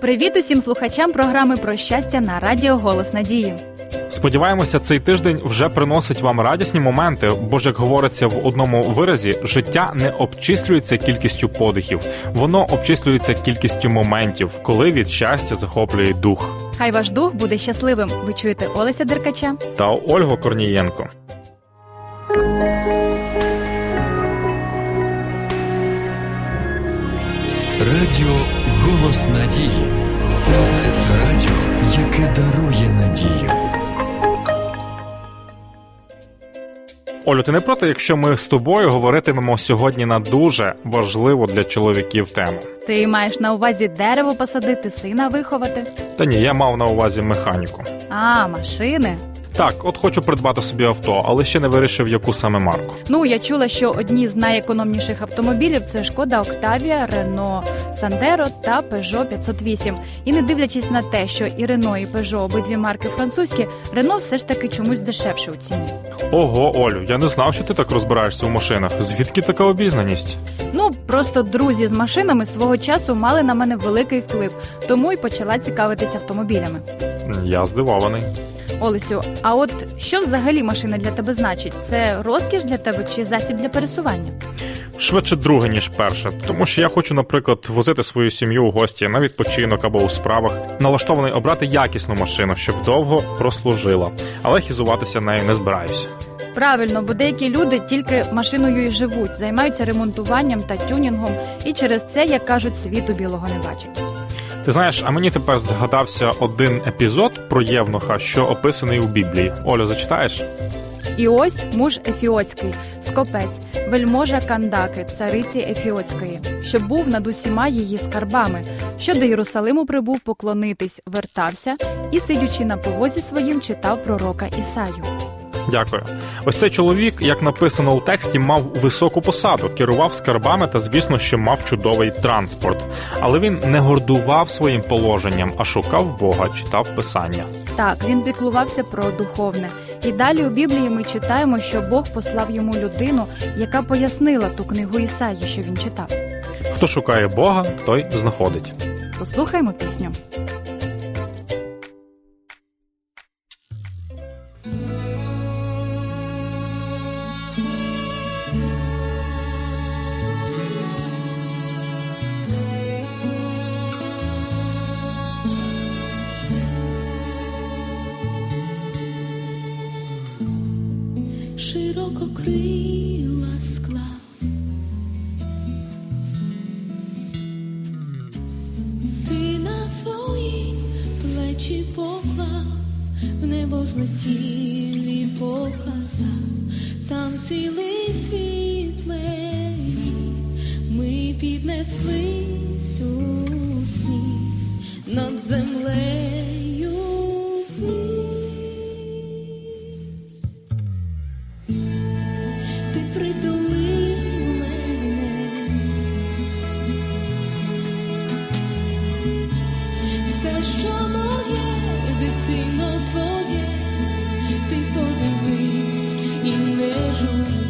Привіт усім слухачам програми про щастя на радіо Голос Надії. Сподіваємося, цей тиждень вже приносить вам радісні моменти, бо ж як говориться в одному виразі, життя не обчислюється кількістю подихів, воно обчислюється кількістю моментів, коли від щастя захоплює дух. Хай ваш дух буде щасливим. Ви чуєте Олеся Деркача та Ольгу Корнієнко. Радіо Голос Надії. Радіо, яке дарує надію. Олю, ти не проти, якщо ми з тобою говоритимемо сьогодні на дуже важливу для чоловіків тему. Ти маєш на увазі дерево посадити, сина виховати? Та ні, я мав на увазі механіку. А, машини. Так, от хочу придбати собі авто, але ще не вирішив, яку саме марку. Ну я чула, що одні з найекономніших автомобілів це шкода Октавія, Рено Сандеро та Peugeot 508. І не дивлячись на те, що і Рено, і Peugeot обидві марки французькі, Рено все ж таки чомусь дешевше у ціні. Ого, Олю, я не знав, що ти так розбираєшся у машинах. Звідки така обізнаність? Ну просто друзі з машинами свого часу мали на мене великий вплив, тому й почала цікавитись автомобілями. Я здивований. Олесю, а от що взагалі машина для тебе значить? Це розкіш для тебе чи засіб для пересування? Швидше друге, ніж перше, тому що я хочу, наприклад, возити свою сім'ю у гості на відпочинок або у справах, налаштований обрати якісну машину, щоб довго прослужила, але хізуватися нею не збираюся. Правильно, бо деякі люди тільки машиною і живуть, займаються ремонтуванням та тюнінгом, і через це, як кажуть, світу білого не бачать. Ти знаєш, а мені тепер згадався один епізод про Євнуха, що описаний у Біблії. Олю, зачитаєш? І ось муж Ефіоцький, скопець, вельможа Кандаки, цариці Ефіоцької, що був над усіма її скарбами, що до Єрусалиму прибув поклонитись, вертався і, сидячи на повозі своїм, читав пророка Ісаю. Дякую. Ось цей чоловік, як написано у тексті, мав високу посаду, керував скарбами та, звісно, що мав чудовий транспорт. Але він не гордував своїм положенням, а шукав Бога, читав писання. Так, він піклувався про духовне. І далі у Біблії ми читаємо, що Бог послав йому людину, яка пояснила ту книгу Ісаї, що він читав. Хто шукає Бога, той знаходить. Послухаймо пісню. Широко крила скла. Ти на свої плечі поклав, в небо злетів і показав, там цілий світ мені, ми піднеслись у сні над землею. Не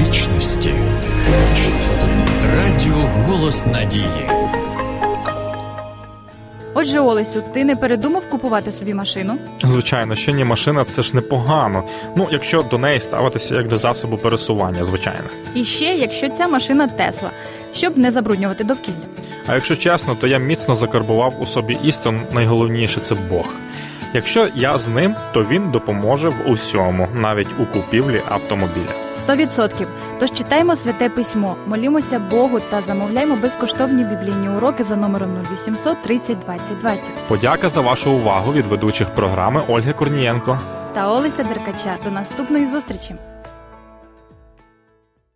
вічності. Радіо Голос Надії. Отже, Олесю, ти не передумав купувати собі машину? Звичайно, що ні, машина це ж непогано. Ну, якщо до неї ставитися як до засобу пересування, звичайно. І ще, якщо ця машина Тесла, щоб не забруднювати довкілля. А якщо чесно, то я міцно закарбував у собі істин, найголовніше це Бог. Якщо я з ним, то він допоможе в усьому, навіть у купівлі автомобіля. 100%. Тож читаємо святе письмо, молімося Богу та замовляємо безкоштовні біблійні уроки за номером 0800 30 20 20. Подяка за вашу увагу від ведучих програми Ольги Корнієнко. Та Олеся Деркача. До наступної зустрічі!